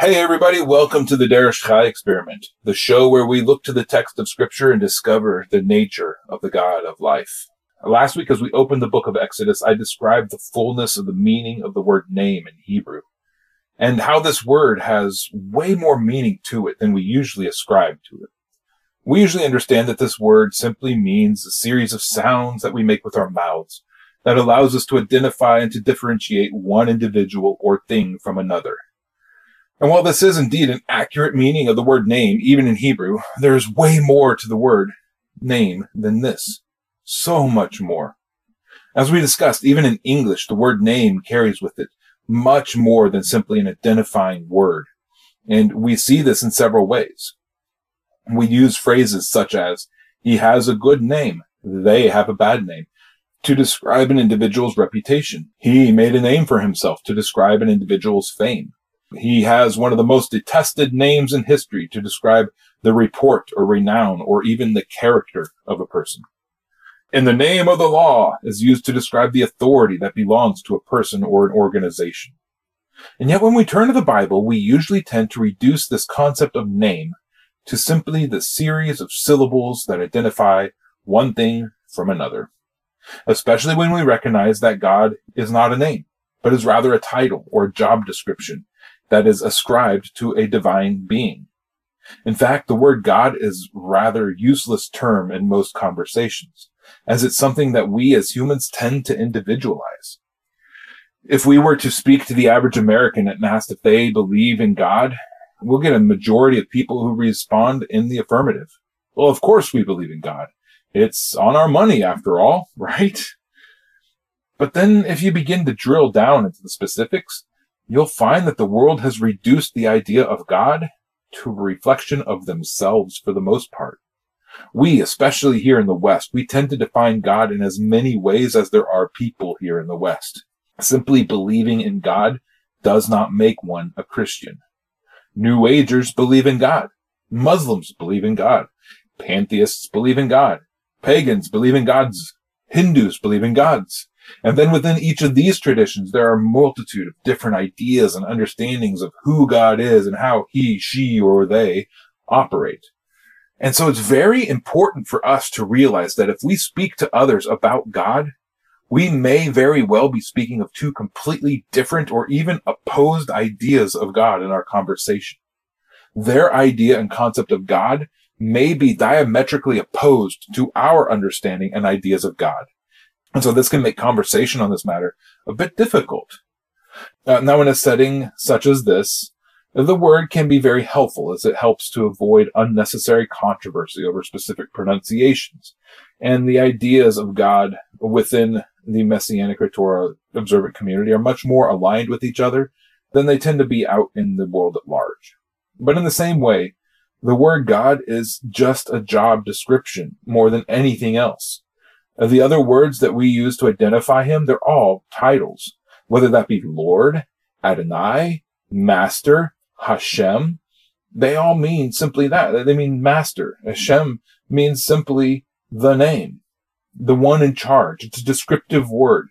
Hey everybody, welcome to the Derish Chai Experiment, the show where we look to the text of scripture and discover the nature of the God of life. Last week, as we opened the book of Exodus, I described the fullness of the meaning of the word name in Hebrew and how this word has way more meaning to it than we usually ascribe to it. We usually understand that this word simply means a series of sounds that we make with our mouths that allows us to identify and to differentiate one individual or thing from another. And while this is indeed an accurate meaning of the word name, even in Hebrew, there is way more to the word name than this. So much more. As we discussed, even in English, the word name carries with it much more than simply an identifying word. And we see this in several ways. We use phrases such as, he has a good name, they have a bad name, to describe an individual's reputation. He made a name for himself to describe an individual's fame. He has one of the most detested names in history to describe the report or renown or even the character of a person. In the name of the law is used to describe the authority that belongs to a person or an organization. And yet when we turn to the Bible, we usually tend to reduce this concept of name to simply the series of syllables that identify one thing from another. Especially when we recognize that God is not a name, but is rather a title or a job description that is ascribed to a divine being. In fact, the word God is rather useless term in most conversations, as it's something that we as humans tend to individualize. If we were to speak to the average American and ask if they believe in God, we'll get a majority of people who respond in the affirmative. Well, of course we believe in God. It's on our money after all, right? But then if you begin to drill down into the specifics, you'll find that the world has reduced the idea of God to a reflection of themselves for the most part. We, especially here in the West, we tend to define God in as many ways as there are people here in the West. Simply believing in God does not make one a Christian. New Agers believe in God. Muslims believe in God. Pantheists believe in God. Pagans believe in gods. Hindus believe in gods. And then within each of these traditions, there are a multitude of different ideas and understandings of who God is and how he, she, or they operate. And so it's very important for us to realize that if we speak to others about God, we may very well be speaking of two completely different or even opposed ideas of God in our conversation. Their idea and concept of God may be diametrically opposed to our understanding and ideas of God. And so this can make conversation on this matter a bit difficult. Uh, now, in a setting such as this, the word can be very helpful as it helps to avoid unnecessary controversy over specific pronunciations and the ideas of God within the Messianic or Torah observant community are much more aligned with each other than they tend to be out in the world at large. But in the same way, the word God is just a job description more than anything else. The other words that we use to identify him, they're all titles, whether that be Lord, Adonai, Master, Hashem. They all mean simply that. They mean master. Hashem means simply the name, the one in charge. It's a descriptive word.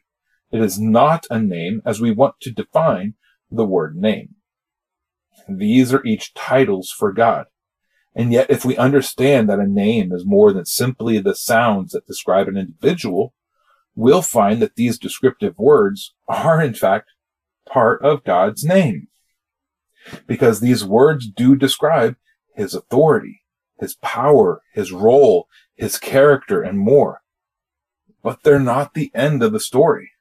It is not a name as we want to define the word name. These are each titles for God. And yet, if we understand that a name is more than simply the sounds that describe an individual, we'll find that these descriptive words are, in fact, part of God's name. because these words do describe his authority, his power, his role, his character, and more. But they're not the end of the story.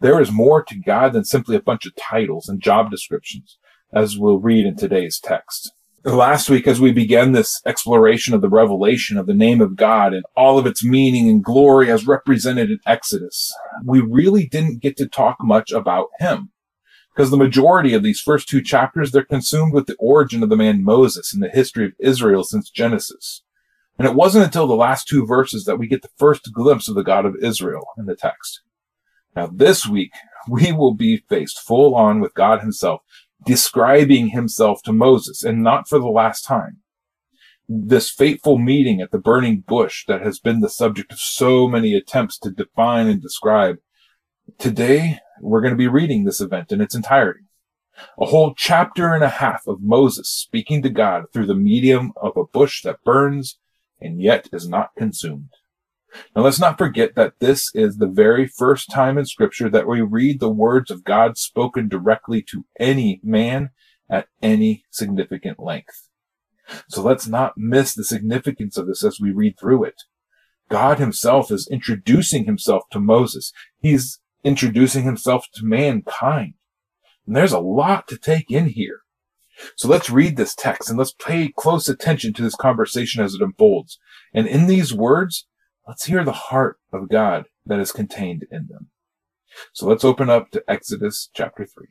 There is more to God than simply a bunch of titles and job descriptions, as we'll read in today's text. Last week, as we began this exploration of the revelation of the name of God and all of its meaning and glory as represented in Exodus, we really didn't get to talk much about him. Because the majority of these first two chapters, they're consumed with the origin of the man Moses and the history of Israel since Genesis. And it wasn't until the last two verses that we get the first glimpse of the God of Israel in the text. Now, this week, we will be faced full on with God himself describing himself to Moses and not for the last time. This fateful meeting at the burning bush that has been the subject of so many attempts to define and describe. Today, we're going to be reading this event in its entirety. A whole chapter and a half of Moses speaking to God through the medium of a bush that burns and yet is not consumed. Now let's not forget that this is the very first time in scripture that we read the words of God spoken directly to any man at any significant length. So let's not miss the significance of this as we read through it. God himself is introducing himself to Moses. He's introducing himself to mankind. And there's a lot to take in here. So let's read this text and let's pay close attention to this conversation as it unfolds. And in these words, Let's hear the heart of God that is contained in them. So let's open up to Exodus chapter 3.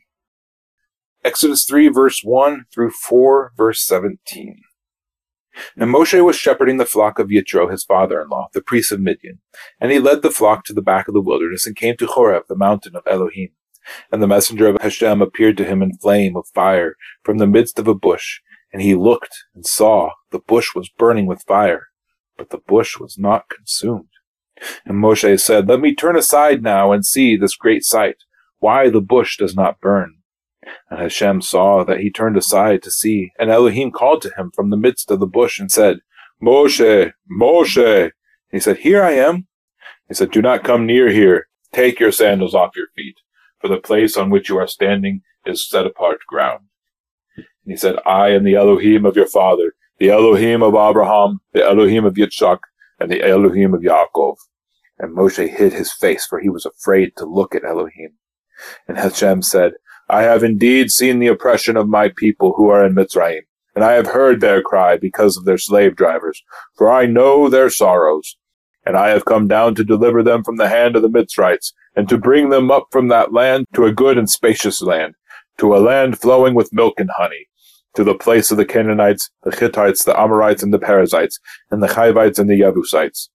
Exodus 3 verse 1 through 4 verse 17. Now Moshe was shepherding the flock of Yitro, his father-in-law, the priest of Midian, and he led the flock to the back of the wilderness and came to Horeb, the mountain of Elohim. And the messenger of Hashem appeared to him in flame of fire from the midst of a bush, and he looked and saw the bush was burning with fire, but the bush was not consumed. And Moshe said, Let me turn aside now and see this great sight, why the bush does not burn. And Hashem saw that he turned aside to see, and Elohim called to him from the midst of the bush and said, Moshe, Moshe. He said, Here I am. He said, Do not come near here. Take your sandals off your feet, for the place on which you are standing is set apart ground. And he said, I am the Elohim of your father, the Elohim of Abraham, the Elohim of Yitzchak, and the Elohim of Yaakov. And Moshe hid his face, for he was afraid to look at Elohim. And Hashem said, I have indeed seen the oppression of my people who are in Mitzrayim, and I have heard their cry because of their slave drivers, for I know their sorrows. And I have come down to deliver them from the hand of the Mitzrites, and to bring them up from that land to a good and spacious land, to a land flowing with milk and honey, to the place of the Canaanites, the Hittites, the Amorites, and the Perizzites, and the Hivites and the Jebusites.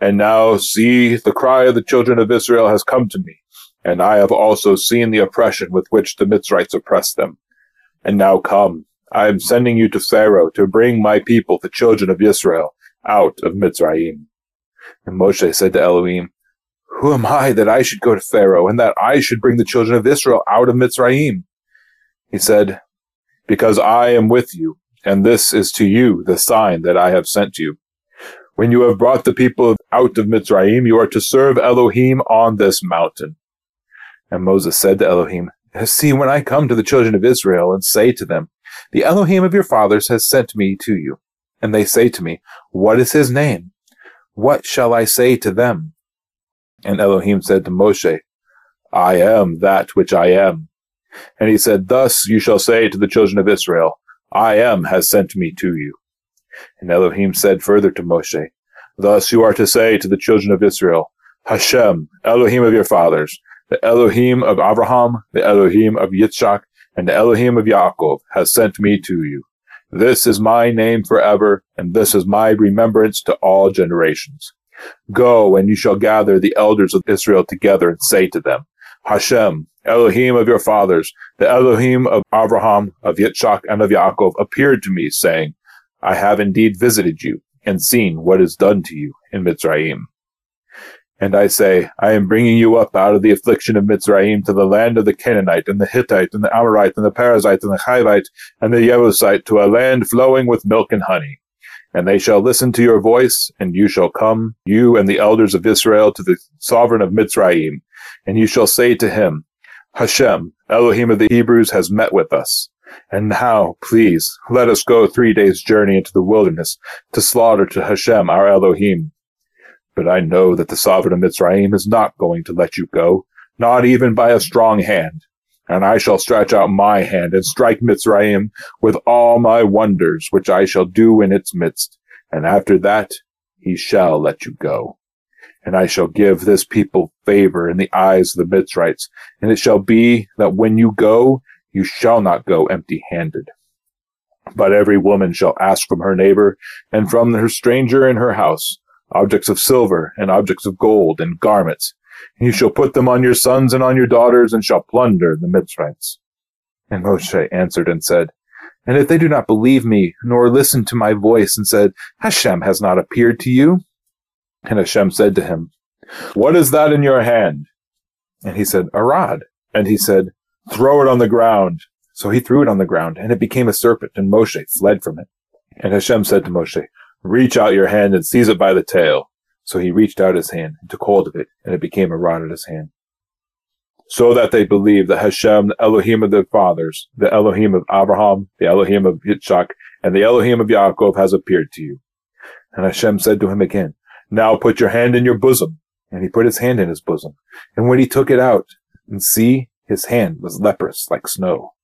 And now see, the cry of the children of Israel has come to me, and I have also seen the oppression with which the Mitzrites oppress them. And now come, I am sending you to Pharaoh to bring my people, the children of Israel, out of Mitzrayim. And Moshe said to Elohim, Who am I that I should go to Pharaoh, and that I should bring the children of Israel out of Mitzrayim? He said, because I am with you, and this is to you the sign that I have sent you. When you have brought the people out of Mitzrayim, you are to serve Elohim on this mountain. And Moses said to Elohim, See, when I come to the children of Israel and say to them, The Elohim of your fathers has sent me to you, and they say to me, What is his name? What shall I say to them? And Elohim said to Moshe, I am that which I am. And he said, Thus you shall say to the children of Israel, I am has sent me to you. And Elohim said further to Moshe, Thus you are to say to the children of Israel, Hashem, Elohim of your fathers, the Elohim of Abraham, the Elohim of Yitzchak, and the Elohim of Yaakov has sent me to you. This is my name forever, and this is my remembrance to all generations. Go, and you shall gather the elders of Israel together and say to them, Hashem, Elohim of your fathers, the Elohim of Abraham, of Yitzchak, and of Yaakov, appeared to me, saying, I have indeed visited you and seen what is done to you in Mitzrayim. And I say, I am bringing you up out of the affliction of Mitzrayim to the land of the Canaanite, and the Hittite, and the Amorite, and the Perizzite, and the Hivite, and the Jebusite, to a land flowing with milk and honey. And they shall listen to your voice, and you shall come, you and the elders of Israel, to the sovereign of Mitzrayim, and you shall say to him, Hashem, Elohim of the Hebrews, has met with us. And now, please, let us go three days' journey into the wilderness to slaughter to Hashem our Elohim. But I know that the sovereign of Mitzrayim is not going to let you go, not even by a strong hand. And I shall stretch out my hand and strike Mitzrayim with all my wonders, which I shall do in its midst. And after that, he shall let you go. And I shall give this people favor in the eyes of the Mitzrites. And it shall be that when you go, you shall not go empty handed. But every woman shall ask from her neighbor and from her stranger in her house objects of silver and objects of gold and garments. And you shall put them on your sons and on your daughters and shall plunder the Mitzrites. And Moshe answered and said, And if they do not believe me, nor listen to my voice, and said, Hashem has not appeared to you? And Hashem said to him, What is that in your hand? And he said, A rod. And he said, Throw it on the ground. So he threw it on the ground, and it became a serpent, and Moshe fled from it. And Hashem said to Moshe, Reach out your hand and seize it by the tail. So he reached out his hand and took hold of it, and it became a rod in his hand. So that they believed that Hashem, the Elohim of their fathers, the Elohim of Abraham, the Elohim of Yitzchak, and the Elohim of Yaakov has appeared to you. And Hashem said to him again, Now put your hand in your bosom. And he put his hand in his bosom. And when he took it out, and see, his hand was leprous like snow.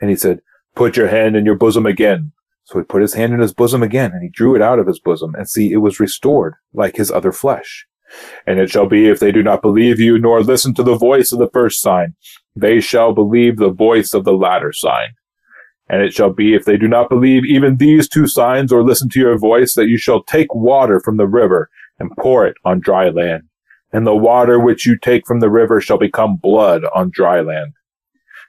And he said, Put your hand in your bosom again. So he put his hand in his bosom again, and he drew it out of his bosom, and see, it was restored like his other flesh. And it shall be, if they do not believe you, nor listen to the voice of the first sign, they shall believe the voice of the latter sign. And it shall be, if they do not believe even these two signs, or listen to your voice, that you shall take water from the river, and pour it on dry land and the water which you take from the river shall become blood on dry land.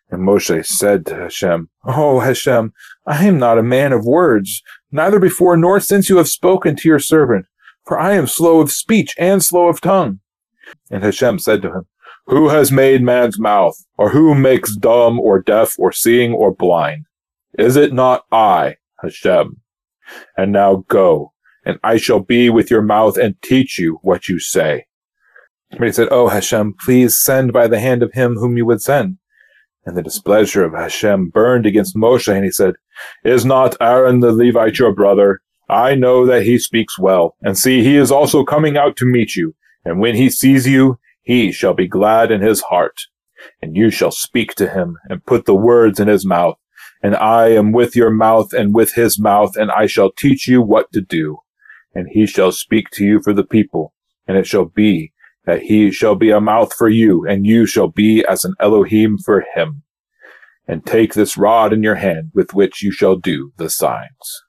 And Moshe said to Hashem, Oh Hashem, I am not a man of words, neither before nor since you have spoken to your servant, for I am slow of speech and slow of tongue. And Hashem said to him, Who has made man's mouth, or who makes dumb or deaf or seeing or blind? Is it not I, Hashem? And now go, and I shall be with your mouth and teach you what you say. But he said, Oh Hashem, please send by the hand of him whom you would send. And the displeasure of Hashem burned against Moshe, and he said, Is not Aaron the Levite your brother? I know that he speaks well. And see, he is also coming out to meet you. And when he sees you, he shall be glad in his heart. And you shall speak to him, and put the words in his mouth. And I am with your mouth and with his mouth, and I shall teach you what to do. And he shall speak to you for the people. And it shall be that he shall be a mouth for you, and you shall be as an Elohim for him. And take this rod in your hand with which you shall do the signs.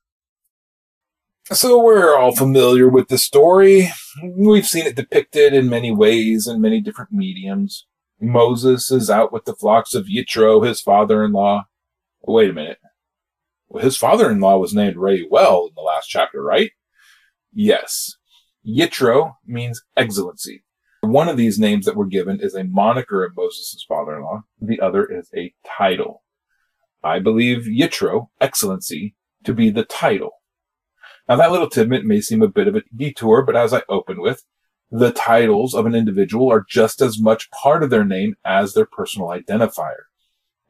So we're all familiar with the story. We've seen it depicted in many ways in many different mediums. Moses is out with the flocks of Yitro, his father-in-law. Wait a minute. Well, his father-in-law was named Reuel in the last chapter, right? Yes. Yitro means excellency. One of these names that were given is a moniker of Moses' father-in-law. The other is a title. I believe Yitro, excellency, to be the title. Now that little tidbit may seem a bit of a detour, but as I opened with, the titles of an individual are just as much part of their name as their personal identifier.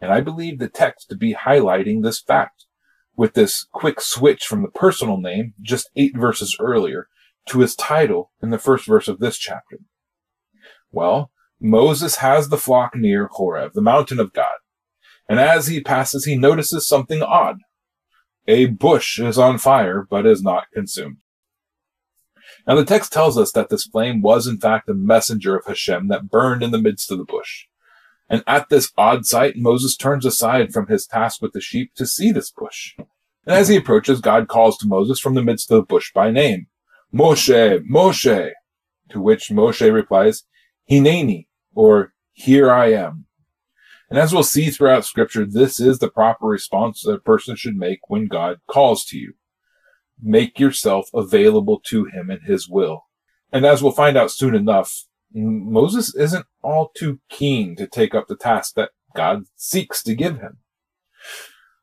And I believe the text to be highlighting this fact with this quick switch from the personal name just eight verses earlier to his title in the first verse of this chapter. Well, Moses has the flock near Horeb, the mountain of God. And as he passes, he notices something odd. A bush is on fire, but is not consumed. Now, the text tells us that this flame was in fact a messenger of Hashem that burned in the midst of the bush. And at this odd sight, Moses turns aside from his task with the sheep to see this bush. And as he approaches, God calls to Moses from the midst of the bush by name, Moshe, Moshe, to which Moshe replies, Hineni, or here I am. And as we'll see throughout scripture, this is the proper response that a person should make when God calls to you. Make yourself available to him and his will. And as we'll find out soon enough, Moses isn't all too keen to take up the task that God seeks to give him.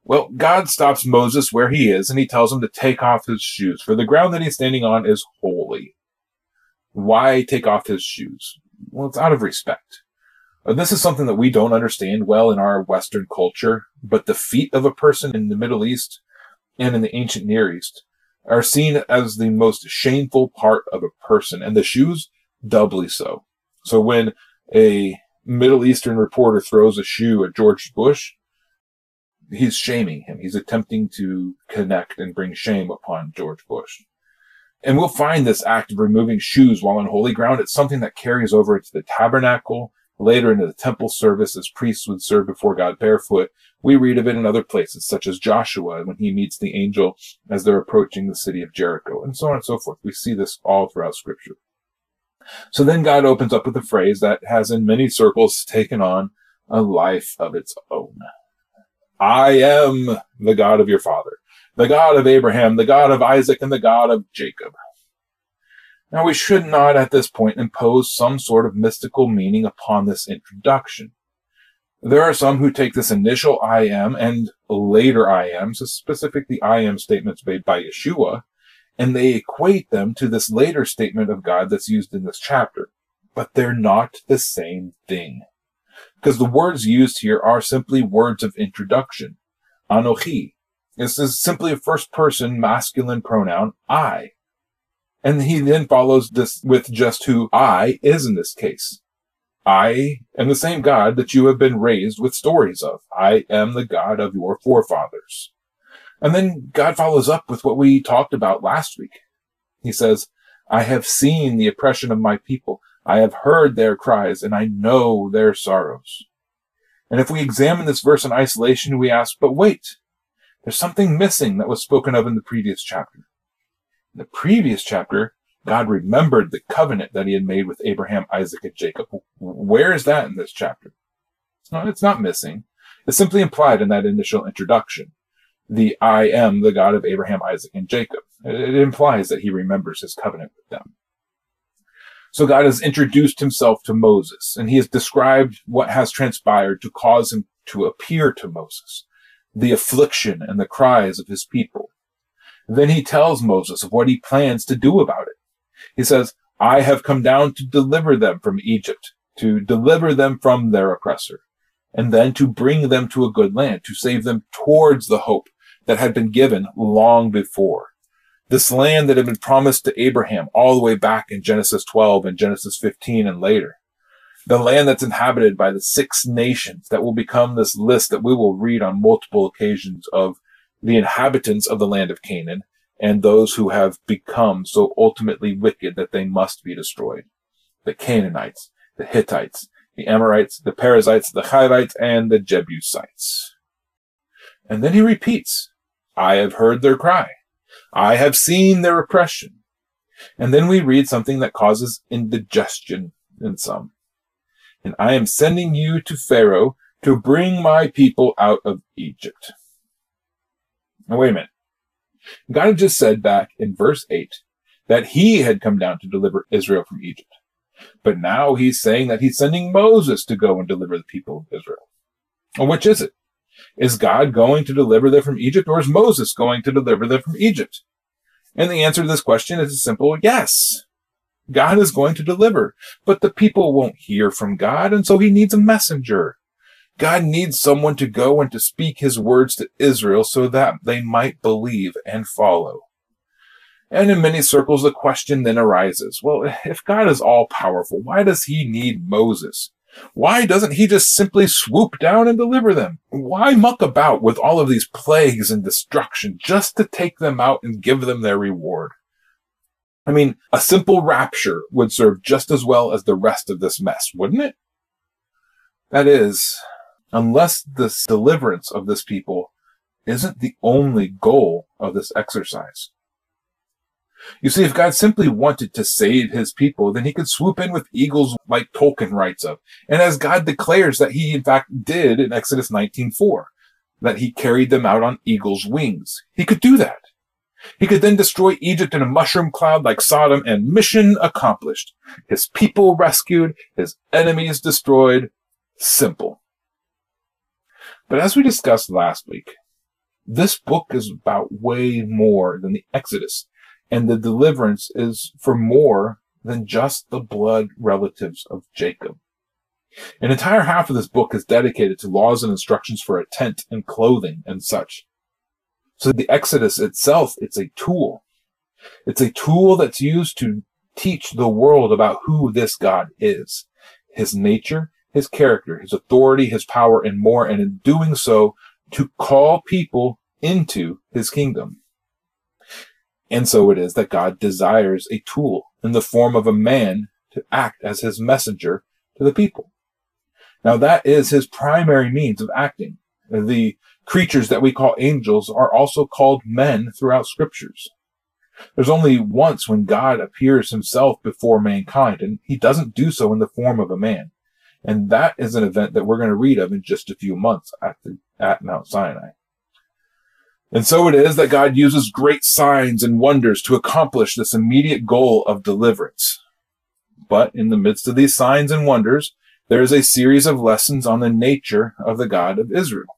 Well, God stops Moses where he is and he tells him to take off his shoes, for the ground that he's standing on is holy. Why take off his shoes? Well, it's out of respect. Uh, this is something that we don't understand well in our Western culture, but the feet of a person in the Middle East and in the ancient Near East are seen as the most shameful part of a person, and the shoes doubly so. So when a Middle Eastern reporter throws a shoe at George Bush, he's shaming him. He's attempting to connect and bring shame upon George Bush. And we'll find this act of removing shoes while on holy ground. It's something that carries over into the tabernacle, later into the temple service as priests would serve before God barefoot. We read of it in other places, such as Joshua when he meets the angel as they're approaching the city of Jericho, and so on and so forth. We see this all throughout scripture. So then God opens up with a phrase that has in many circles taken on a life of its own. I am the God of your father, the God of Abraham, the God of Isaac, and the God of Jacob. Now we should not at this point impose some sort of mystical meaning upon this introduction. There are some who take this initial I am and later I am, so specifically I am statements made by Yeshua, and they equate them to this later statement of God that's used in this chapter. But they're not the same thing because the words used here are simply words of introduction. Anochi. This is simply a first person masculine pronoun, I. And he then follows this with just who I is in this case. I am the same God that you have been raised with stories of. I am the God of your forefathers. And then God follows up with what we talked about last week. He says, I have seen the oppression of my people. I have heard their cries and I know their sorrows. And if we examine this verse in isolation, we ask, but wait, there's something missing that was spoken of in the previous chapter. In the previous chapter, God remembered the covenant that he had made with Abraham, Isaac, and Jacob. Where is that in this chapter? It's not, it's not missing. It's simply implied in that initial introduction. The I am the God of Abraham, Isaac, and Jacob. It implies that he remembers his covenant with them. So God has introduced himself to Moses and he has described what has transpired to cause him to appear to Moses, the affliction and the cries of his people. Then he tells Moses of what he plans to do about it. He says, I have come down to deliver them from Egypt, to deliver them from their oppressor, and then to bring them to a good land, to save them towards the hope that had been given long before. This land that had been promised to Abraham all the way back in Genesis 12 and Genesis 15 and later. The land that's inhabited by the six nations that will become this list that we will read on multiple occasions of the inhabitants of the land of Canaan and those who have become so ultimately wicked that they must be destroyed. The Canaanites, the Hittites, the Amorites, the Perizzites, the Hivites, and the Jebusites. And then he repeats, I have heard their cry. I have seen their oppression. And then we read something that causes indigestion in some. And I am sending you to Pharaoh to bring my people out of Egypt. Now, wait a minute. God had just said back in verse 8 that he had come down to deliver Israel from Egypt. But now he's saying that he's sending Moses to go and deliver the people of Israel. Well, which is it? Is God going to deliver them from Egypt or is Moses going to deliver them from Egypt? And the answer to this question is a simple yes. God is going to deliver, but the people won't hear from God, and so he needs a messenger. God needs someone to go and to speak his words to Israel so that they might believe and follow. And in many circles, the question then arises, well, if God is all powerful, why does he need Moses? Why doesn't he just simply swoop down and deliver them? Why muck about with all of these plagues and destruction just to take them out and give them their reward? I mean, a simple rapture would serve just as well as the rest of this mess, wouldn't it? That is, unless this deliverance of this people isn't the only goal of this exercise. You see, if God simply wanted to save his people, then he could swoop in with eagles like Tolkien writes of. And as God declares that he in fact did in Exodus 19:4, that he carried them out on eagle's wings. He could do that. He could then destroy Egypt in a mushroom cloud like Sodom and mission accomplished. His people rescued, his enemies destroyed. Simple. But as we discussed last week, this book is about way more than the Exodus and the deliverance is for more than just the blood relatives of Jacob. An entire half of this book is dedicated to laws and instructions for a tent and clothing and such. So the Exodus itself, it's a tool. It's a tool that's used to teach the world about who this God is, his nature, his character, his authority, his power, and more. And in doing so, to call people into his kingdom. And so it is that God desires a tool in the form of a man to act as his messenger to the people. Now that is his primary means of acting. The creatures that we call angels are also called men throughout scriptures. There's only once when God appears himself before mankind, and he doesn't do so in the form of a man. And that is an event that we're going to read of in just a few months at, the, at Mount Sinai. And so it is that God uses great signs and wonders to accomplish this immediate goal of deliverance. But in the midst of these signs and wonders, there is a series of lessons on the nature of the God of Israel.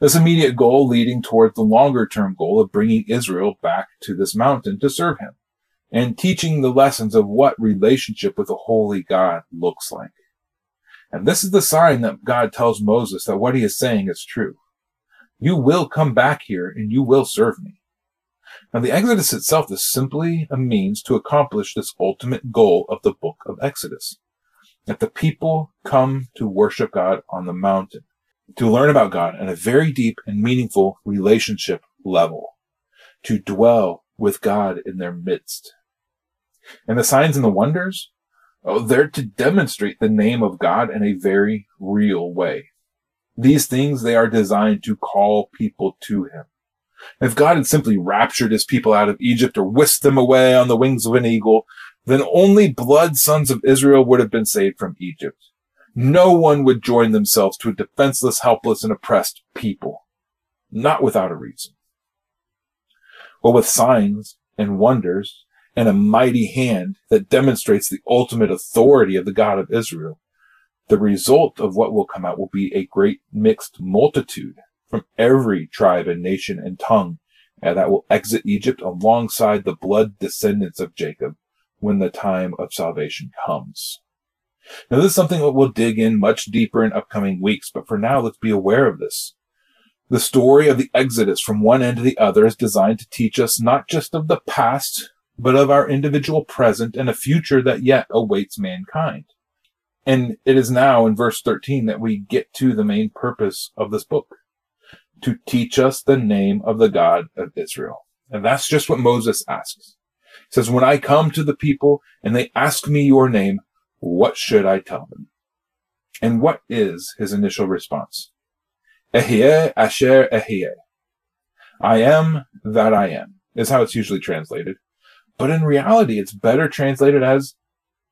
This immediate goal leading toward the longer term goal of bringing Israel back to this mountain to serve him and teaching the lessons of what relationship with a holy God looks like. And this is the sign that God tells Moses that what he is saying is true. You will come back here and you will serve me. Now the Exodus itself is simply a means to accomplish this ultimate goal of the book of Exodus. That the people come to worship God on the mountain to learn about God at a very deep and meaningful relationship level, to dwell with God in their midst. And the signs and the wonders, oh, they're to demonstrate the name of God in a very real way. These things, they are designed to call people to him. If God had simply raptured his people out of Egypt or whisked them away on the wings of an eagle, then only blood sons of Israel would have been saved from Egypt. No one would join themselves to a defenseless, helpless, and oppressed people. Not without a reason. But with signs and wonders and a mighty hand that demonstrates the ultimate authority of the God of Israel, the result of what will come out will be a great mixed multitude from every tribe and nation and tongue and that will exit Egypt alongside the blood descendants of Jacob when the time of salvation comes. Now, this is something that we'll dig in much deeper in upcoming weeks, but for now, let's be aware of this. The story of the Exodus from one end to the other is designed to teach us not just of the past, but of our individual present and a future that yet awaits mankind. And it is now in verse 13 that we get to the main purpose of this book to teach us the name of the God of Israel. And that's just what Moses asks. He says, when I come to the people and they ask me your name, what should I tell them? And what is his initial response? Ehyeh asher ehyeh. I am that I am, is how it's usually translated. But in reality, it's better translated as,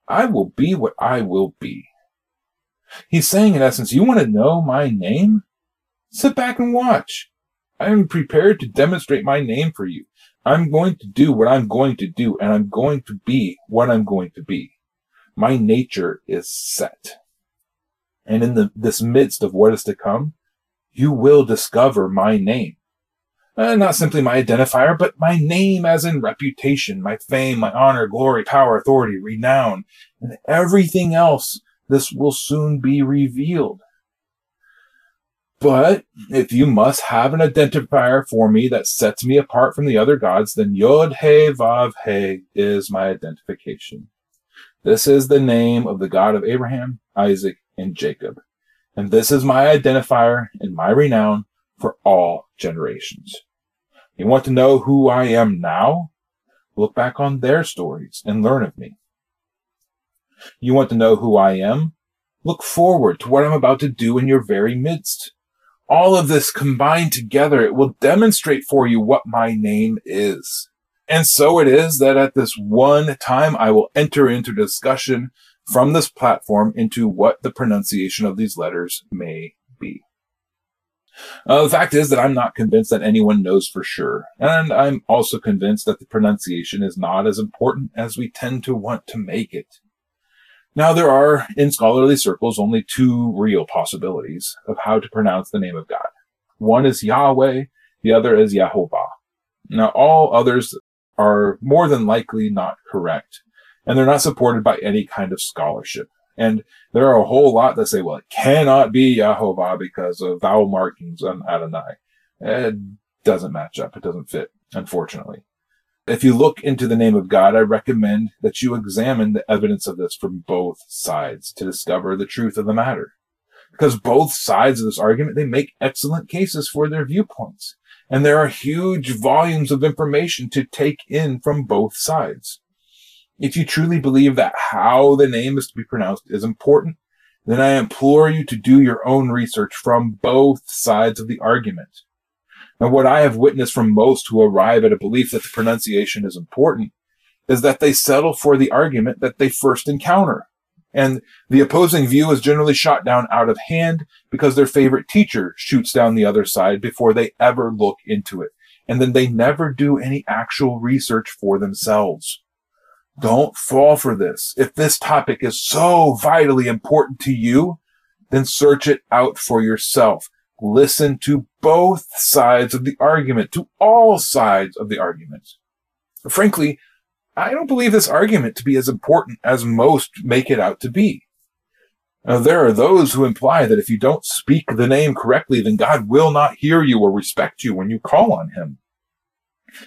I will be what I will be. He's saying, in essence, you want to know my name? Sit back and watch. I am prepared to demonstrate my name for you. I'm going to do what I'm going to do, and I'm going to be what I'm going to be my nature is set. And in the, this midst of what is to come, you will discover my name. Uh, not simply my identifier, but my name as in reputation, my fame, my honor, glory, power, authority, renown, and everything else. This will soon be revealed. But if you must have an identifier for me that sets me apart from the other gods, then Yod He Vav He is my identification. This is the name of the God of Abraham, Isaac, and Jacob. And this is my identifier and my renown for all generations. You want to know who I am now? Look back on their stories and learn of me. You want to know who I am? Look forward to what I'm about to do in your very midst. All of this combined together, it will demonstrate for you what my name is. And so it is that at this one time, I will enter into discussion from this platform into what the pronunciation of these letters may be. Uh, the fact is that I'm not convinced that anyone knows for sure. And I'm also convinced that the pronunciation is not as important as we tend to want to make it. Now, there are in scholarly circles only two real possibilities of how to pronounce the name of God. One is Yahweh, the other is Yahovah. Now, all others are more than likely not correct, and they're not supported by any kind of scholarship. And there are a whole lot that say, well, it cannot be Yahovah because of vowel markings on Adonai. It doesn't match up. It doesn't fit, unfortunately. If you look into the name of God, I recommend that you examine the evidence of this from both sides to discover the truth of the matter. Because both sides of this argument, they make excellent cases for their viewpoints. And there are huge volumes of information to take in from both sides. If you truly believe that how the name is to be pronounced is important, then I implore you to do your own research from both sides of the argument. Now, what I have witnessed from most who arrive at a belief that the pronunciation is important is that they settle for the argument that they first encounter. And the opposing view is generally shot down out of hand because their favorite teacher shoots down the other side before they ever look into it. And then they never do any actual research for themselves. Don't fall for this. If this topic is so vitally important to you, then search it out for yourself. Listen to both sides of the argument, to all sides of the argument. Frankly, I don't believe this argument to be as important as most make it out to be. Now, there are those who imply that if you don't speak the name correctly, then God will not hear you or respect you when you call on him.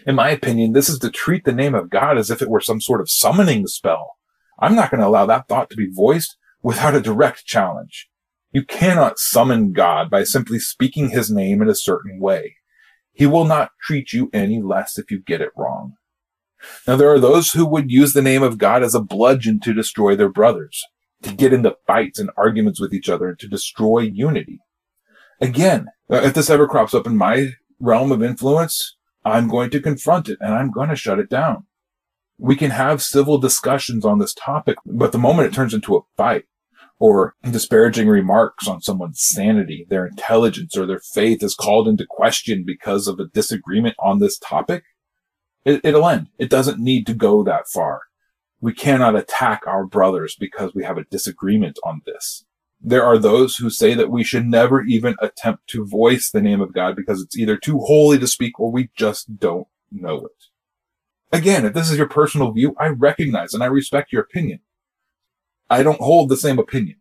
In my opinion, this is to treat the name of God as if it were some sort of summoning spell. I'm not going to allow that thought to be voiced without a direct challenge. You cannot summon God by simply speaking his name in a certain way. He will not treat you any less if you get it wrong. Now, there are those who would use the name of God as a bludgeon to destroy their brothers, to get into fights and arguments with each other, and to destroy unity. Again, uh, if this ever crops up in my realm of influence, I'm going to confront it and I'm going to shut it down. We can have civil discussions on this topic, but the moment it turns into a fight or disparaging remarks on someone's sanity, their intelligence, or their faith is called into question because of a disagreement on this topic, it, it'll end. It doesn't need to go that far. We cannot attack our brothers because we have a disagreement on this. There are those who say that we should never even attempt to voice the name of God because it's either too holy to speak or we just don't know it. Again, if this is your personal view, I recognize and I respect your opinion. I don't hold the same opinion.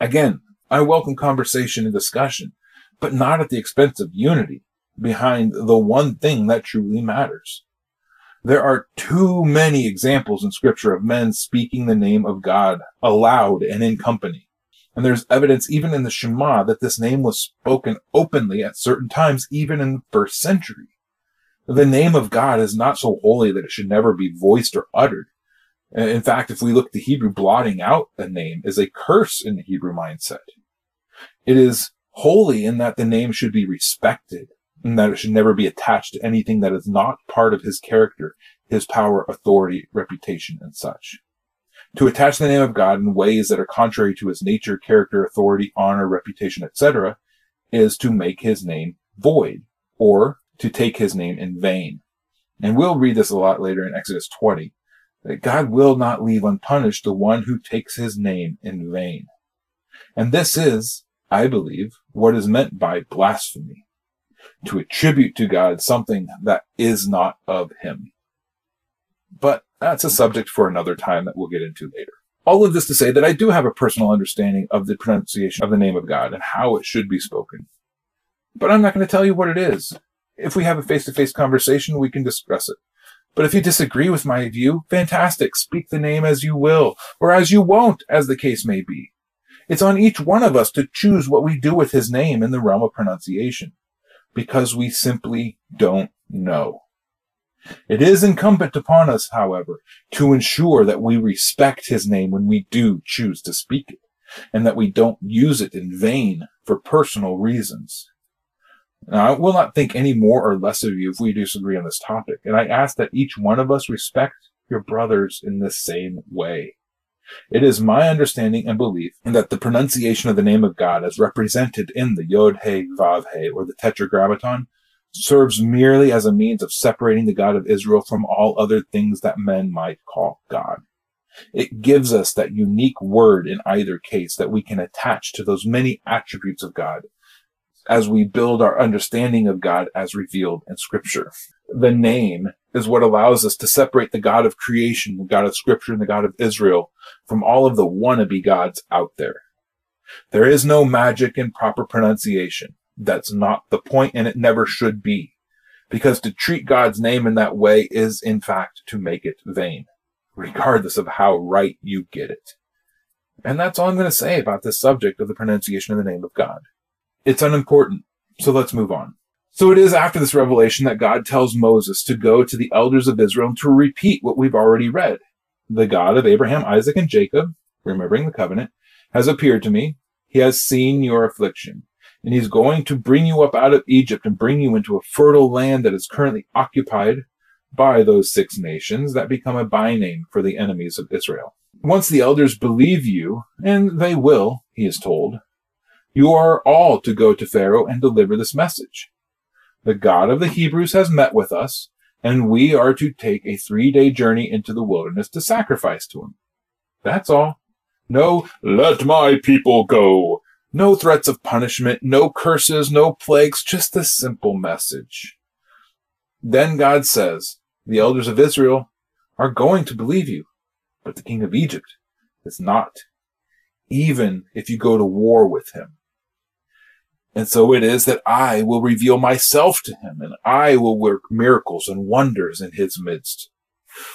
Again, I welcome conversation and discussion, but not at the expense of unity behind the one thing that truly matters. There are too many examples in scripture of men speaking the name of God aloud and in company. And there's evidence even in the Shema that this name was spoken openly at certain times, even in the first century. The name of God is not so holy that it should never be voiced or uttered. Uh, in fact, if we look at the Hebrew, blotting out a name is a curse in the Hebrew mindset. It is holy in that the name should be respected and that it should never be attached to anything that is not part of his character, his power, authority, reputation, and such. To attach the name of God in ways that are contrary to his nature, character, authority, honor, reputation, etc., is to make his name void, or to take his name in vain. And we'll read this a lot later in Exodus 20, that God will not leave unpunished the one who takes his name in vain. And this is, I believe, what is meant by blasphemy to attribute to God something that is not of him. That's a subject for another time that we'll get into later. All of this to say that I do have a personal understanding of the pronunciation of the name of God and how it should be spoken. But I'm not going to tell you what it is. If we have a face to face conversation, we can discuss it. But if you disagree with my view, fantastic. Speak the name as you will, or as you won't, as the case may be. It's on each one of us to choose what we do with his name in the realm of pronunciation because we simply don't know. It is incumbent upon us, however, to ensure that we respect his name when we do choose to speak it, and that we don't use it in vain for personal reasons. Now, I will not think any more or less of you if we disagree on this topic, and I ask that each one of us respect your brothers in the same way. It is my understanding and belief that the pronunciation of the name of God as represented in the Yod He Vav He or the Tetragrammaton serves merely as a means of separating the God of Israel from all other things that men might call God. It gives us that unique word in either case that we can attach to those many attributes of God. as we build our understanding of God as revealed in scripture. The name is what allows us to separate the God of creation, the God of scripture, and the God of Israel from all of the wannabe gods out there. There is no magic in proper pronunciation. That's not the point and it never should be. Because to treat God's name in that way is in fact to make it vain, regardless of how right you get it. And that's all I'm going to say about this subject of the pronunciation of the name of God. It's unimportant. So let's move on. So it is after this revelation that God tells Moses to go to the elders of Israel to repeat what we've already read. The God of Abraham, Isaac, and Jacob, remembering the covenant, has appeared to me. He has seen your affliction, and he's going to bring you up out of Egypt and bring you into a fertile land that is currently occupied by those six nations that become a byname for the enemies of Israel. Once the elders believe you, and they will, he is told, you are all to go to Pharaoh and deliver this message. The God of the Hebrews has met with us, and we are to take a three day journey into the wilderness to sacrifice to him. That's all. No, let my people go. No threats of punishment, no curses, no plagues, just a simple message. Then God says, the elders of Israel are going to believe you, but the king of Egypt is not, even if you go to war with him. And so it is that I will reveal myself to him and I will work miracles and wonders in his midst.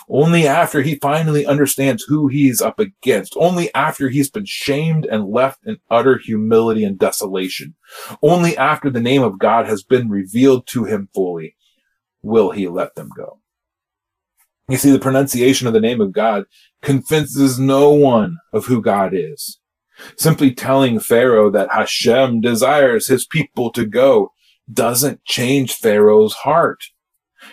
Only after he finally understands who he's up against, only after he's been shamed and left in utter humility and desolation, only after the name of God has been revealed to him fully, will he let them go. You see, the pronunciation of the name of God convinces no one of who God is. Simply telling Pharaoh that Hashem desires his people to go doesn't change Pharaoh's heart.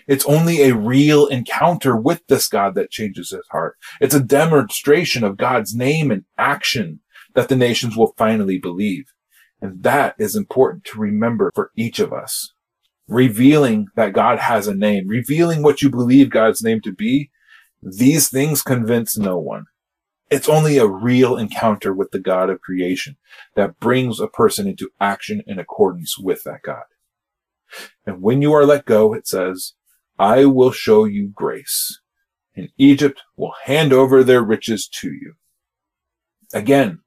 It's only a real encounter with this God that changes his heart. It's a demonstration of God's name and action that the nations will finally believe. And that is important to remember for each of us. Revealing that God has a name, revealing what you believe God's name to be, these things convince no one. It's only a real encounter with the God of creation that brings a person into action in accordance with that God. And when you are let go, it says, I will show you grace and Egypt will hand over their riches to you. Again,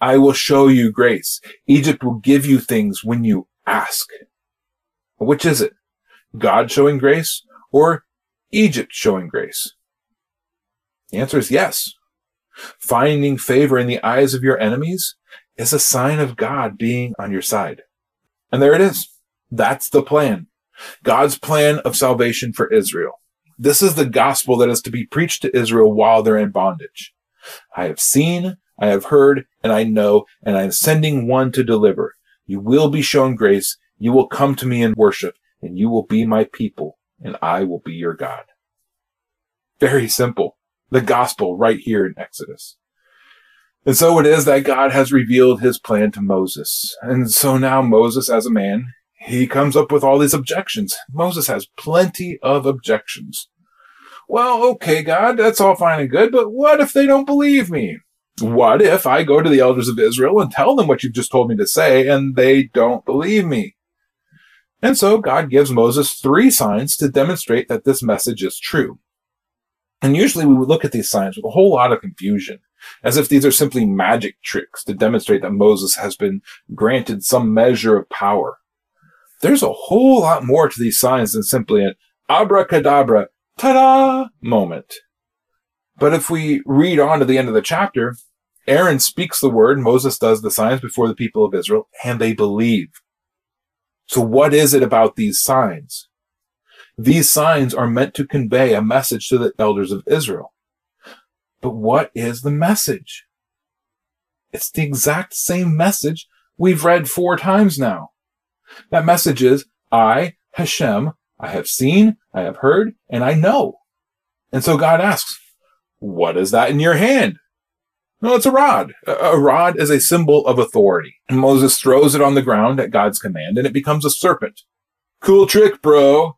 I will show you grace. Egypt will give you things when you ask. Which is it? God showing grace or Egypt showing grace? The answer is yes. Finding favor in the eyes of your enemies is a sign of God being on your side. And there it is. That's the plan. God's plan of salvation for Israel. This is the gospel that is to be preached to Israel while they're in bondage. I have seen, I have heard, and I know, and I am sending one to deliver. You will be shown grace. You will come to me in worship, and you will be my people, and I will be your God. Very simple the gospel right here in Exodus. And so it is that God has revealed his plan to Moses. And so now Moses, as a man, he comes up with all these objections. Moses has plenty of objections. Well, okay, God, that's all fine and good, but what if they don't believe me? What if I go to the elders of Israel and tell them what you've just told me to say and they don't believe me? And so God gives Moses three signs to demonstrate that this message is true. And usually we would look at these signs with a whole lot of confusion, as if these are simply magic tricks to demonstrate that Moses has been granted some measure of power. There's a whole lot more to these signs than simply an abracadabra, ta-da moment. But if we read on to the end of the chapter, Aaron speaks the word, Moses does the signs before the people of Israel, and they believe. So what is it about these signs? These signs are meant to convey a message to the elders of Israel. But what is the message? It's the exact same message we've read four times now. That message is, I, Hashem, I have seen, I have heard, and I know. And so God asks, what is that in your hand? No, it's a rod. A rod is a symbol of authority. And Moses throws it on the ground at God's command and it becomes a serpent. Cool trick, bro.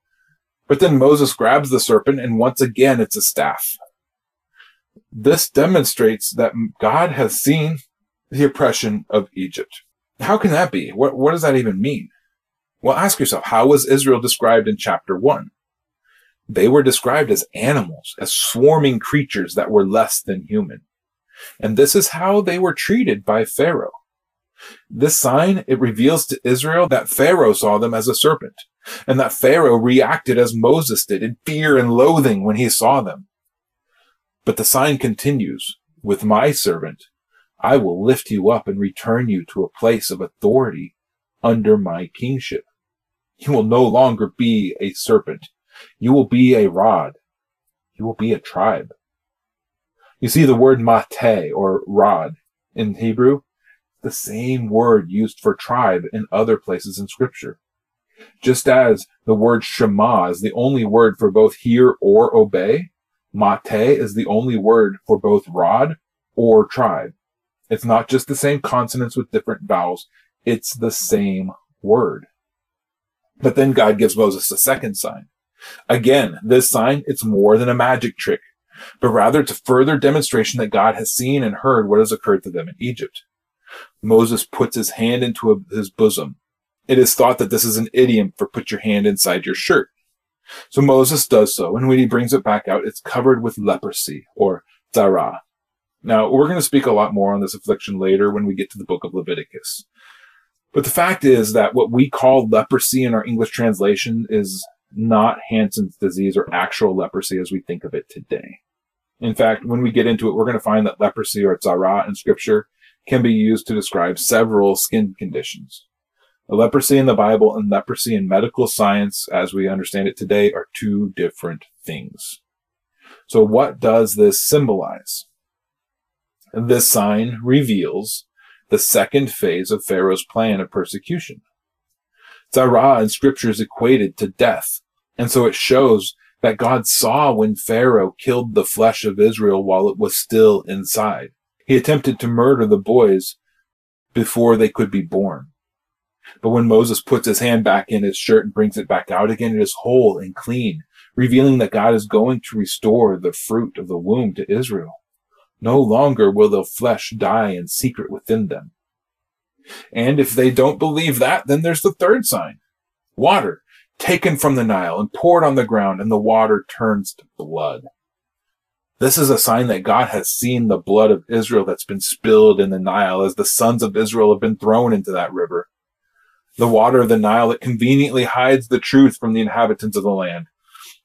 But then Moses grabs the serpent, and once again, it's a staff. This demonstrates that God has seen the oppression of Egypt. How can that be? What, what does that even mean? Well, ask yourself, how was Israel described in chapter one? They were described as animals, as swarming creatures that were less than human. And this is how they were treated by Pharaoh. This sign, it reveals to Israel that Pharaoh saw them as a serpent, and that Pharaoh reacted as Moses did in fear and loathing when he saw them. But the sign continues, with my servant, I will lift you up and return you to a place of authority under my kingship. You will no longer be a serpent. You will be a rod. You will be a tribe. You see the word mate or rod in Hebrew, the same word used for tribe in other places in scripture. Just as the word shema is the only word for both hear or obey, mate is the only word for both rod or tribe. It's not just the same consonants with different vowels. It's the same word. But then God gives Moses a second sign. Again, this sign, it's more than a magic trick, but rather it's a further demonstration that God has seen and heard what has occurred to them in Egypt. Moses puts his hand into a, his bosom. It is thought that this is an idiom for put your hand inside your shirt. So Moses does so, and when he brings it back out, it's covered with leprosy, or tzara. Now, we're going to speak a lot more on this affliction later when we get to the book of Leviticus. But the fact is that what we call leprosy in our English translation is not Hansen's disease or actual leprosy as we think of it today. In fact, when we get into it, we're going to find that leprosy or tzara in scripture can be used to describe several skin conditions. The leprosy in the Bible and leprosy in medical science, as we understand it today, are two different things. So what does this symbolize? This sign reveals the second phase of Pharaoh's plan of persecution. Tzara in scripture is equated to death. And so it shows that God saw when Pharaoh killed the flesh of Israel while it was still inside. He attempted to murder the boys before they could be born. But when Moses puts his hand back in his shirt and brings it back out again, it is whole and clean, revealing that God is going to restore the fruit of the womb to Israel. No longer will the flesh die in secret within them. And if they don't believe that, then there's the third sign. Water taken from the Nile and poured on the ground and the water turns to blood. This is a sign that God has seen the blood of Israel that's been spilled in the Nile as the sons of Israel have been thrown into that river. The water of the Nile that conveniently hides the truth from the inhabitants of the land.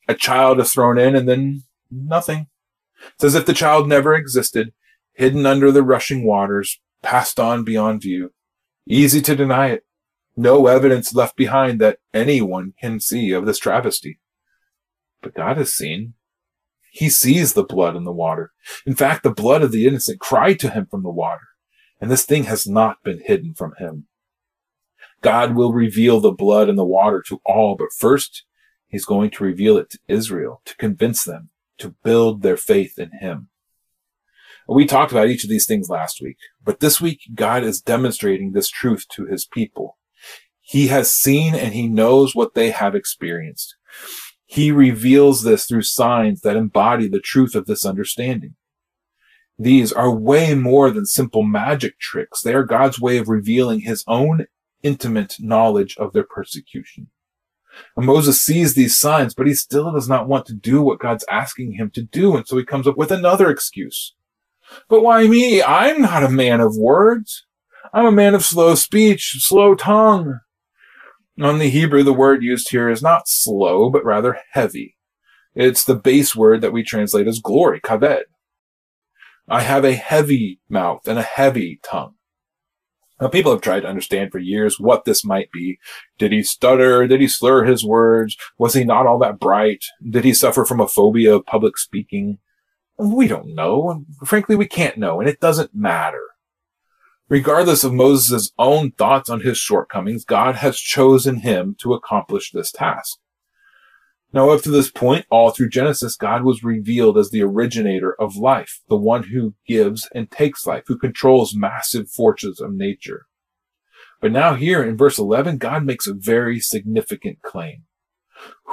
A child is thrown in and then nothing. It's as if the child never existed, hidden under the rushing waters, passed on beyond view. Easy to deny it. No evidence left behind that anyone can see of this travesty. But God has seen. He sees the blood in the water. In fact, the blood of the innocent cried to him from the water, and this thing has not been hidden from him. God will reveal the blood in the water to all, but first, he's going to reveal it to Israel to convince them to build their faith in him. We talked about each of these things last week, but this week God is demonstrating this truth to his people. He has seen and he knows what they have experienced. He reveals this through signs that embody the truth of this understanding. These are way more than simple magic tricks. They are God's way of revealing his own intimate knowledge of their persecution. And Moses sees these signs, but he still does not want to do what God's asking him to do. And so he comes up with another excuse. But why me? I'm not a man of words. I'm a man of slow speech, slow tongue. On the Hebrew, the word used here is not slow, but rather heavy. It's the base word that we translate as glory, kaved. I have a heavy mouth and a heavy tongue. Now, people have tried to understand for years what this might be. Did he stutter? Did he slur his words? Was he not all that bright? Did he suffer from a phobia of public speaking? We don't know. Frankly, we can't know, and it doesn't matter. Regardless of Moses' own thoughts on his shortcomings, God has chosen him to accomplish this task. Now, up to this point, all through Genesis, God was revealed as the originator of life, the one who gives and takes life, who controls massive forces of nature. But now here in verse 11, God makes a very significant claim.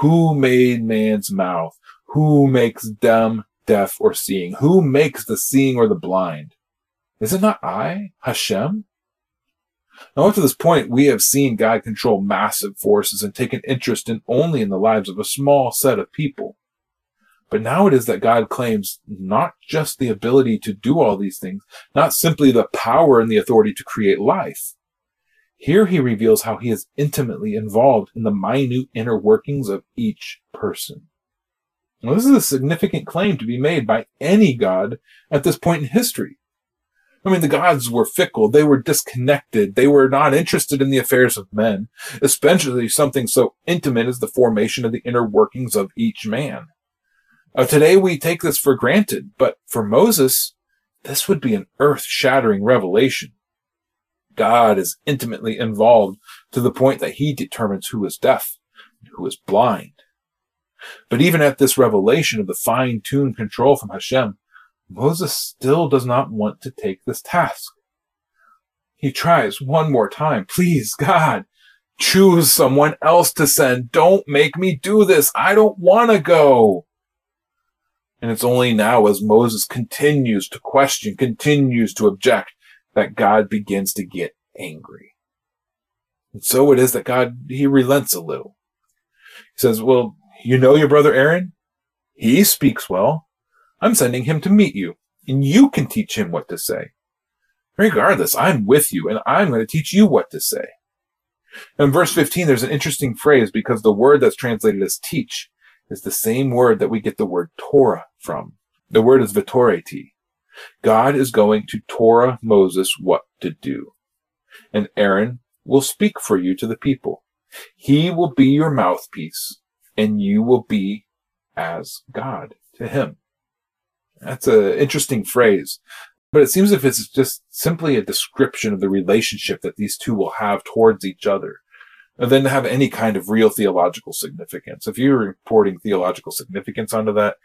Who made man's mouth? Who makes dumb, deaf, or seeing? Who makes the seeing or the blind? Is it not I, Hashem? Now, up to this point, we have seen God control massive forces and take an interest in only in the lives of a small set of people. But now it is that God claims not just the ability to do all these things, not simply the power and the authority to create life. Here he reveals how he is intimately involved in the minute inner workings of each person. Now, this is a significant claim to be made by any God at this point in history. I mean, the gods were fickle. They were disconnected. They were not interested in the affairs of men, especially something so intimate as the formation of the inner workings of each man. Today we take this for granted, but for Moses, this would be an earth shattering revelation. God is intimately involved to the point that he determines who is deaf and who is blind. But even at this revelation of the fine tuned control from Hashem, Moses still does not want to take this task. He tries one more time. Please, God, choose someone else to send. Don't make me do this. I don't want to go. And it's only now as Moses continues to question, continues to object, that God begins to get angry. And so it is that God, he relents a little. He says, well, you know your brother Aaron? He speaks well. I'm sending him to meet you, and you can teach him what to say. Regardless, I'm with you, and I'm going to teach you what to say. In verse 15, there's an interesting phrase because the word that's translated as teach is the same word that we get the word Torah from. The word is vitoreti. God is going to Torah Moses what to do. And Aaron will speak for you to the people. He will be your mouthpiece, and you will be as God to him. That's an interesting phrase. But it seems if it's just simply a description of the relationship that these two will have towards each other, than to have any kind of real theological significance. If you're reporting theological significance onto that,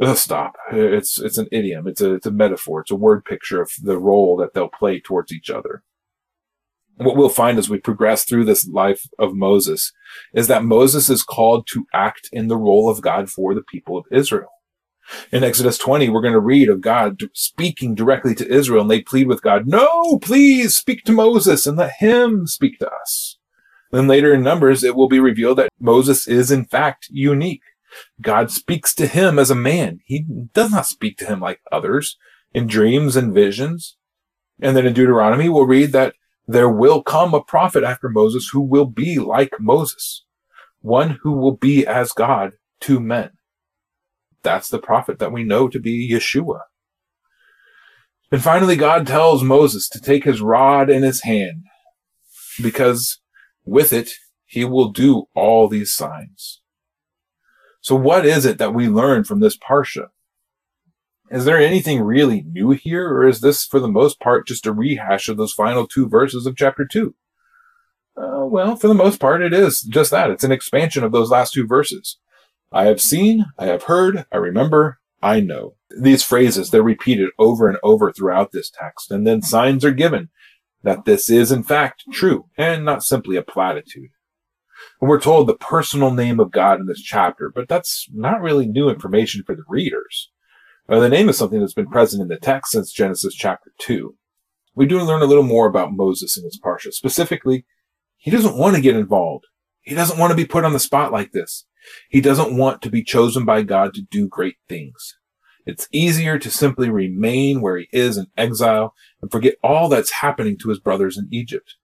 uh, stop. It's it's an idiom. It's a it's a metaphor. It's a word picture of the role that they'll play towards each other. What we'll find as we progress through this life of Moses is that Moses is called to act in the role of God for the people of Israel. In Exodus 20, we're going to read of God speaking directly to Israel, and they plead with God, No, please speak to Moses and let him speak to us. Then later in Numbers, it will be revealed that Moses is in fact unique. God speaks to him as a man. He does not speak to him like others in dreams and visions. And then in Deuteronomy, we'll read that there will come a prophet after Moses who will be like Moses, one who will be as God to men that's the prophet that we know to be Yeshua. And finally, God tells Moses to take his rod in his hand because with it, he will do all these signs. So what is it that we learn from this Parsha? Is there anything really new here, or is this for the most part just a rehash of those final two verses of chapter 2? Uh, well, for the most part, it is just that. It's an expansion of those last two verses. I have seen, I have heard, I remember, I know. These phrases, they're repeated over and over throughout this text, and then signs are given that this is in fact true and not simply a platitude. And we're told the personal name of God in this chapter, but that's not really new information for the readers. Uh, the name is something that's been present in the text since Genesis chapter 2. We do learn a little more about Moses in this parsha. Specifically, he doesn't want to get involved. He doesn't want to be put on the spot like this. He doesn't want to be chosen by God to do great things. It's easier to simply remain where he is in exile and forget all that's happening to his brothers in Egypt.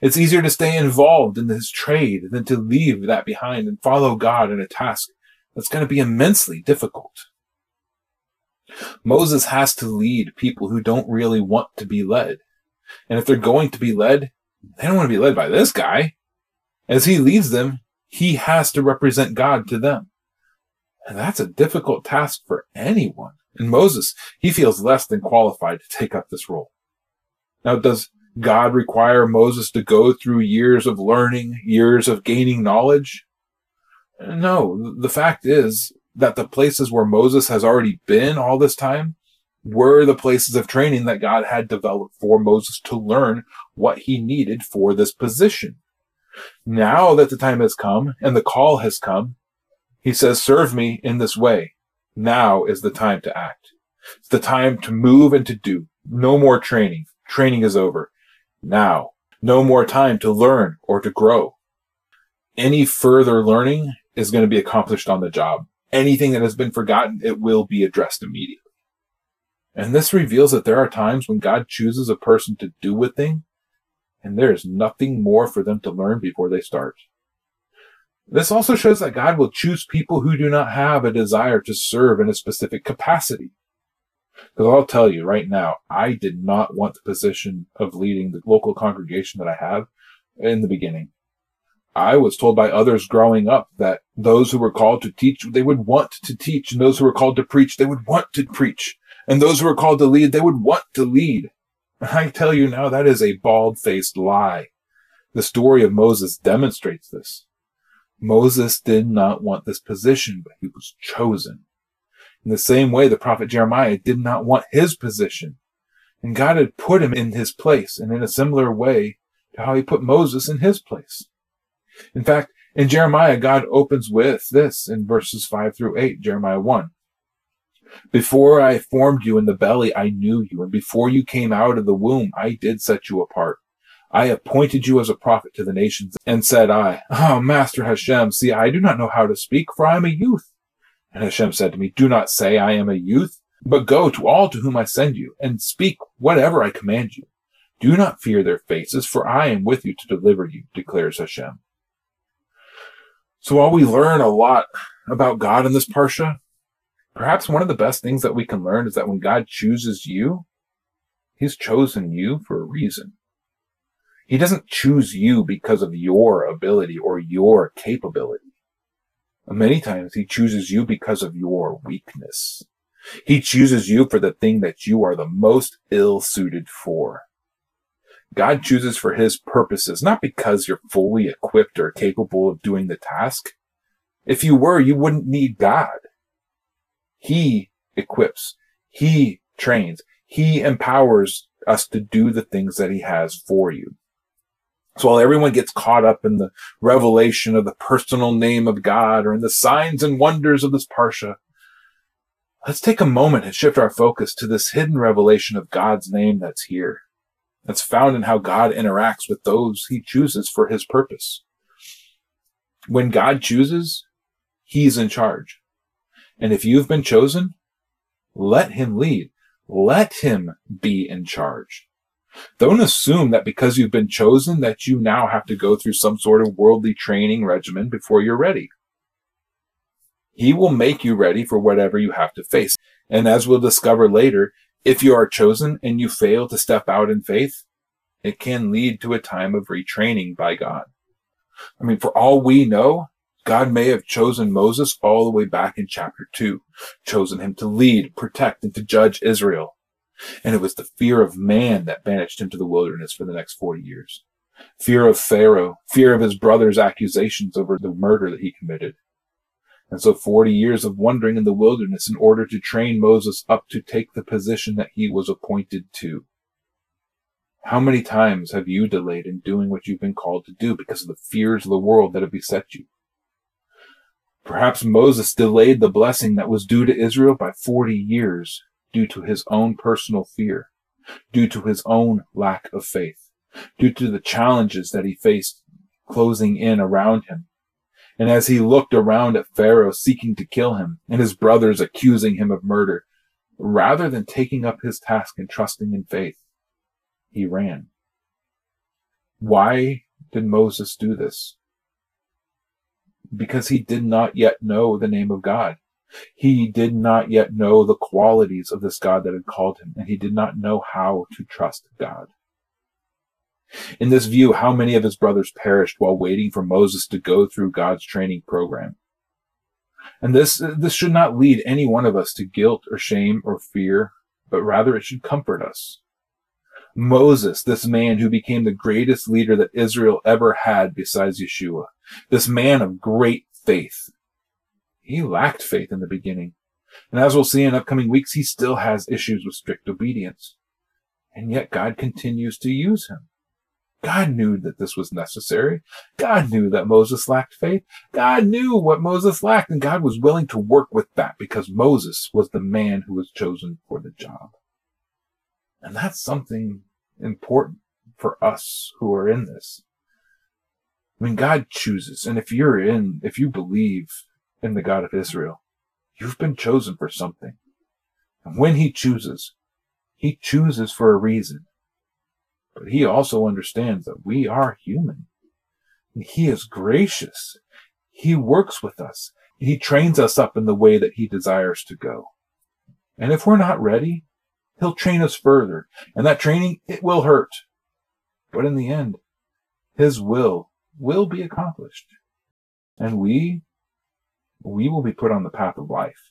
It's easier to stay involved in his trade than to leave that behind and follow God in a task that's going to be immensely difficult. Moses has to lead people who don't really want to be led. And if they're going to be led, they don't want to be led by this guy. As he leads them, he has to represent God to them. And that's a difficult task for anyone. And Moses, he feels less than qualified to take up this role. Now, does God require Moses to go through years of learning, years of gaining knowledge? No, the fact is that the places where Moses has already been all this time were the places of training that God had developed for Moses to learn what he needed for this position. Now that the time has come and the call has come, he says, serve me in this way. Now is the time to act. It's the time to move and to do. No more training. Training is over. Now No more time to learn or to grow. Any further learning is going to be accomplished on the job. Anything that has been forgotten, it will be addressed immediately. And this reveals that there are times when God chooses a person to do a thing, and there is nothing more for them to learn before they start. This also shows that God will choose people who do not have a desire to serve in a specific capacity. Because I'll tell you right now, I did not want the position of leading the local congregation that I have in the beginning. I was told by others growing up that those who were called to teach, they would want to teach, and those who were called to preach, they would want to preach, and those who were called to lead, they would want to lead. I tell you now, that is a bald faced lie. The story of Moses demonstrates this. Moses did not want this position, but he was chosen. In the same way, the prophet Jeremiah did not want his position, and God had put him in his place, and in a similar way to how he put Moses in his place. In fact, in Jeremiah, God opens with this in verses 5 through 8, Jeremiah 1. Before I formed you in the belly, I knew you, and before you came out of the womb, I did set you apart. I appointed you as a prophet to the nations, and said I, Oh, Master Hashem, see, I do not know how to speak, for I am a youth. And Hashem said to me, Do not say I am a youth, but go to all to whom I send you, and speak whatever I command you. Do not fear their faces, for I am with you to deliver you, declares Hashem. So while we learn a lot about God in this Parsha, perhaps one of the best things that we can learn is that when God chooses you, He's chosen you for a reason. He doesn't choose you because of your ability or your capability. Many times he chooses you because of your weakness. He chooses you for the thing that you are the most ill suited for. God chooses for his purposes, not because you're fully equipped or capable of doing the task. If you were, you wouldn't need God. He equips. He trains. He empowers us to do the things that he has for you. So while everyone gets caught up in the revelation of the personal name of God or in the signs and wonders of this Parsha, let's take a moment and shift our focus to this hidden revelation of God's name that's here. That's found in how God interacts with those he chooses for his purpose. When God chooses, he's in charge. And if you've been chosen, let him lead. Let him be in charge. Don't assume that because you've been chosen that you now have to go through some sort of worldly training regimen before you're ready. He will make you ready for whatever you have to face. And as we'll discover later, if you are chosen and you fail to step out in faith, it can lead to a time of retraining by God. I mean, for all we know, God may have chosen Moses all the way back in chapter two, chosen him to lead, protect, and to judge Israel. And it was the fear of man that banished him to the wilderness for the next 40 years. Fear of Pharaoh, fear of his brother's accusations over the murder that he committed. And so 40 years of wandering in the wilderness in order to train Moses up to take the position that he was appointed to. How many times have you delayed in doing what you've been called to do because of the fears of the world that have beset you? Perhaps Moses delayed the blessing that was due to Israel by 40 years due to his own personal fear, due to his own lack of faith, due to the challenges that he faced closing in around him. And as he looked around at Pharaoh seeking to kill him and his brothers accusing him of murder, rather than taking up his task and trusting in faith, he ran. Why did Moses do this? Because he did not yet know the name of God. He did not yet know the qualities of this God that had called him, and he did not know how to trust God. In this view, how many of his brothers perished while waiting for Moses to go through God's training program? And this, this should not lead any one of us to guilt or shame or fear, but rather it should comfort us. Moses, this man who became the greatest leader that Israel ever had besides Yeshua, this man of great faith, he lacked faith in the beginning. And as we'll see in upcoming weeks, he still has issues with strict obedience. And yet God continues to use him. God knew that this was necessary. God knew that Moses lacked faith. God knew what Moses lacked, and God was willing to work with that because Moses was the man who was chosen for the job. And that's something important for us who are in this. I mean, God chooses. And if you're in, if you believe in the God of Israel, you've been chosen for something. And when he chooses, he chooses for a reason. But he also understands that we are human. And he is gracious. He works with us. He trains us up in the way that he desires to go. And if we're not ready, he'll train us further. And that training, it will hurt. But in the end, his will will be accomplished. And we, we will be put on the path of life.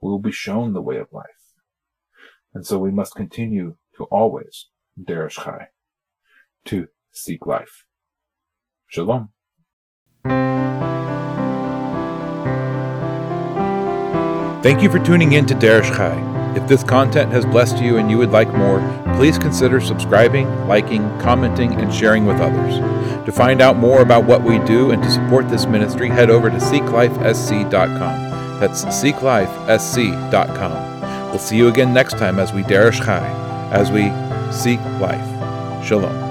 We will be shown the way of life. And so we must continue to always, Derish Chai, to seek life. Shalom. Thank you for tuning in to Derish Chai. If this content has blessed you and you would like more, please consider subscribing, liking, commenting, and sharing with others. To find out more about what we do and to support this ministry, head over to seeklifesc.com. That's seeklifesc.com. We'll see you again next time as we Derish Chai, as we seek life. Shalom.